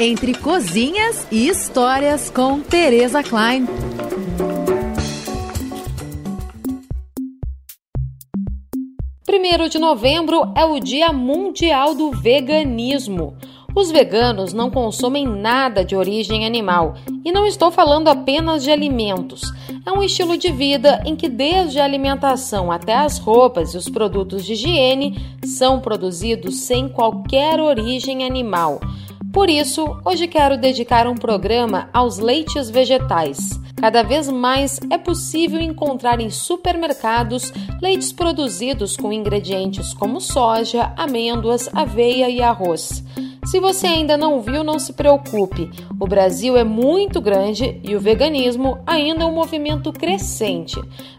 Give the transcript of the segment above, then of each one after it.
Entre cozinhas e histórias com Teresa Klein. Primeiro de novembro é o Dia Mundial do Veganismo. Os veganos não consomem nada de origem animal e não estou falando apenas de alimentos. É um estilo de vida em que, desde a alimentação até as roupas e os produtos de higiene, são produzidos sem qualquer origem animal. Por isso, hoje quero dedicar um programa aos leites vegetais. Cada vez mais é possível encontrar em supermercados leites produzidos com ingredientes como soja, amêndoas, aveia e arroz. Se você ainda não viu, não se preocupe. O Brasil é muito grande e o veganismo ainda é um movimento crescente.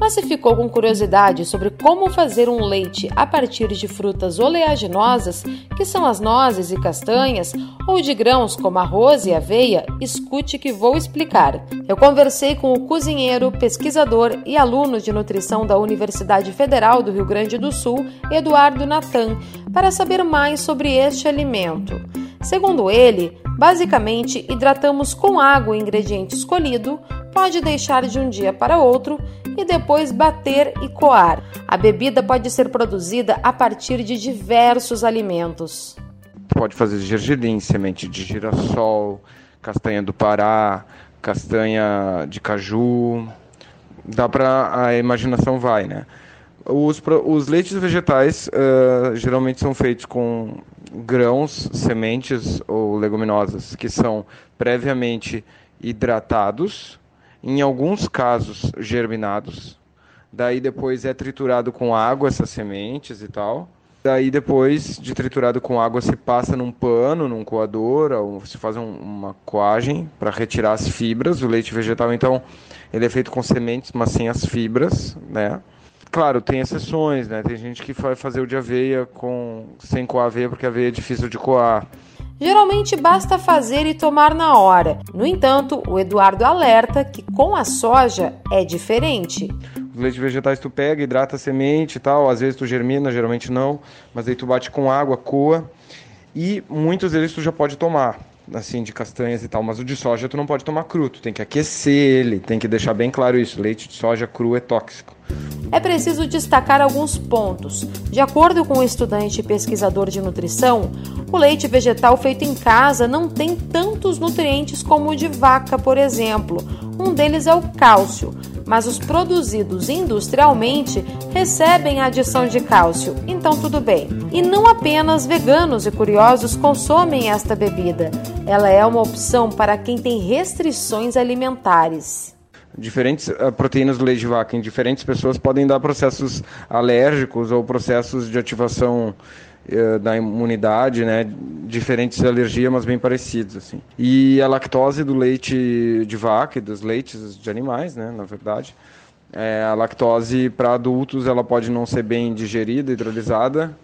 Mas se ficou com curiosidade sobre como fazer um leite a partir de frutas oleaginosas, que são as nozes e castanhas, ou de grãos como arroz e aveia, escute que vou explicar. Eu conversei com o cozinheiro, pesquisador e aluno de nutrição da Universidade Federal do Rio Grande do Sul, Eduardo Natan, para saber mais sobre este alimento. Segundo ele, basicamente hidratamos com água o ingrediente escolhido, pode deixar de um dia para outro e depois bater e coar. A bebida pode ser produzida a partir de diversos alimentos. Pode fazer gergelim, semente de girassol, castanha do Pará, castanha de caju. Dá para a imaginação vai, né? Os, os leites vegetais uh, geralmente são feitos com grãos, sementes ou leguminosas que são previamente hidratados, em alguns casos germinados. Daí depois é triturado com água essas sementes e tal. Daí depois de triturado com água se passa num pano, num coador, ou se faz um, uma coagem para retirar as fibras. O leite vegetal então ele é feito com sementes, mas sem as fibras, né? Claro, tem exceções, né? Tem gente que vai fazer o de aveia com sem coar aveia porque a aveia é difícil de coar. Geralmente basta fazer e tomar na hora. No entanto, o Eduardo alerta que com a soja é diferente. Os leites vegetais tu pega, hidrata a semente e tal, às vezes tu germina, geralmente não, mas aí tu bate com água, coa e muitos deles tu já pode tomar assim, de castanhas e tal, mas o de soja tu não pode tomar cru, tu tem que aquecer ele, tem que deixar bem claro isso, leite de soja cru é tóxico. É preciso destacar alguns pontos. De acordo com o estudante e pesquisador de nutrição, o leite vegetal feito em casa não tem tantos nutrientes como o de vaca, por exemplo. Um deles é o cálcio, mas os produzidos industrialmente recebem a adição de cálcio, então tudo bem. E não apenas veganos e curiosos consomem esta bebida, ela é uma opção para quem tem restrições alimentares diferentes uh, proteínas do leite de vaca em diferentes pessoas podem dar processos alérgicos ou processos de ativação uh, da imunidade, né? Diferentes de alergia, mas bem parecidos, assim. E a lactose do leite de vaca e dos leites de animais, né? Na verdade, é, a lactose para adultos ela pode não ser bem digerida, hidrolisada,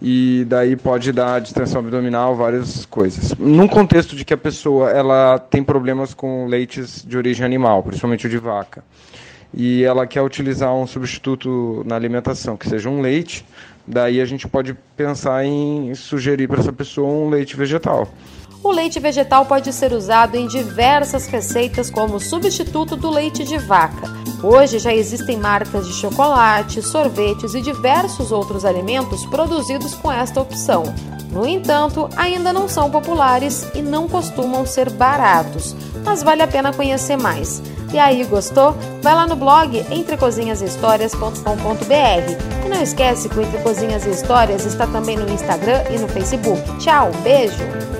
e daí pode dar distensão abdominal, várias coisas. Num contexto de que a pessoa ela tem problemas com leites de origem animal, principalmente o de vaca, e ela quer utilizar um substituto na alimentação, que seja um leite, daí a gente pode pensar em sugerir para essa pessoa um leite vegetal. O leite vegetal pode ser usado em diversas receitas como substituto do leite de vaca. Hoje já existem marcas de chocolate, sorvetes e diversos outros alimentos produzidos com esta opção. No entanto, ainda não são populares e não costumam ser baratos, mas vale a pena conhecer mais. E aí, gostou? Vai lá no blog entrecozinhashistórias.com.br e não esquece que o Entre Cozinhas e Histórias está também no Instagram e no Facebook. Tchau, beijo!